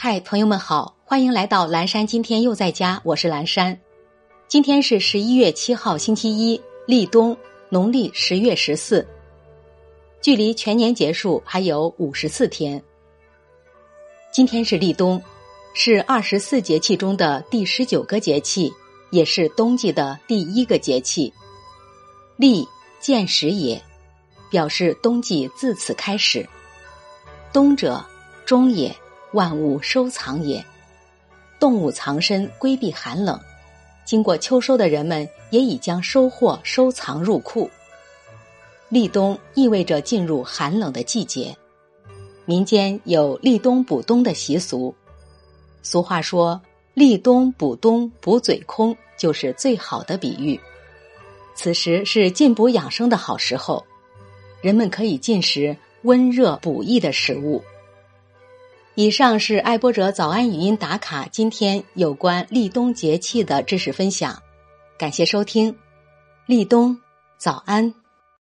嗨，朋友们好，欢迎来到蓝山。今天又在家，我是蓝山。今天是十一月七号，星期一，立冬，农历十月十四，距离全年结束还有五十四天。今天是立冬，是二十四节气中的第十九个节气，也是冬季的第一个节气。立，见始也，表示冬季自此开始。冬者，终也。万物收藏也，动物藏身规避寒冷。经过秋收的人们也已将收获收藏入库。立冬意味着进入寒冷的季节，民间有立冬补冬的习俗。俗话说：“立冬补冬补嘴空”，就是最好的比喻。此时是进补养生的好时候，人们可以进食温热补益的食物。以上是爱播者早安语音打卡，今天有关立冬节气的知识分享，感谢收听，立冬早安。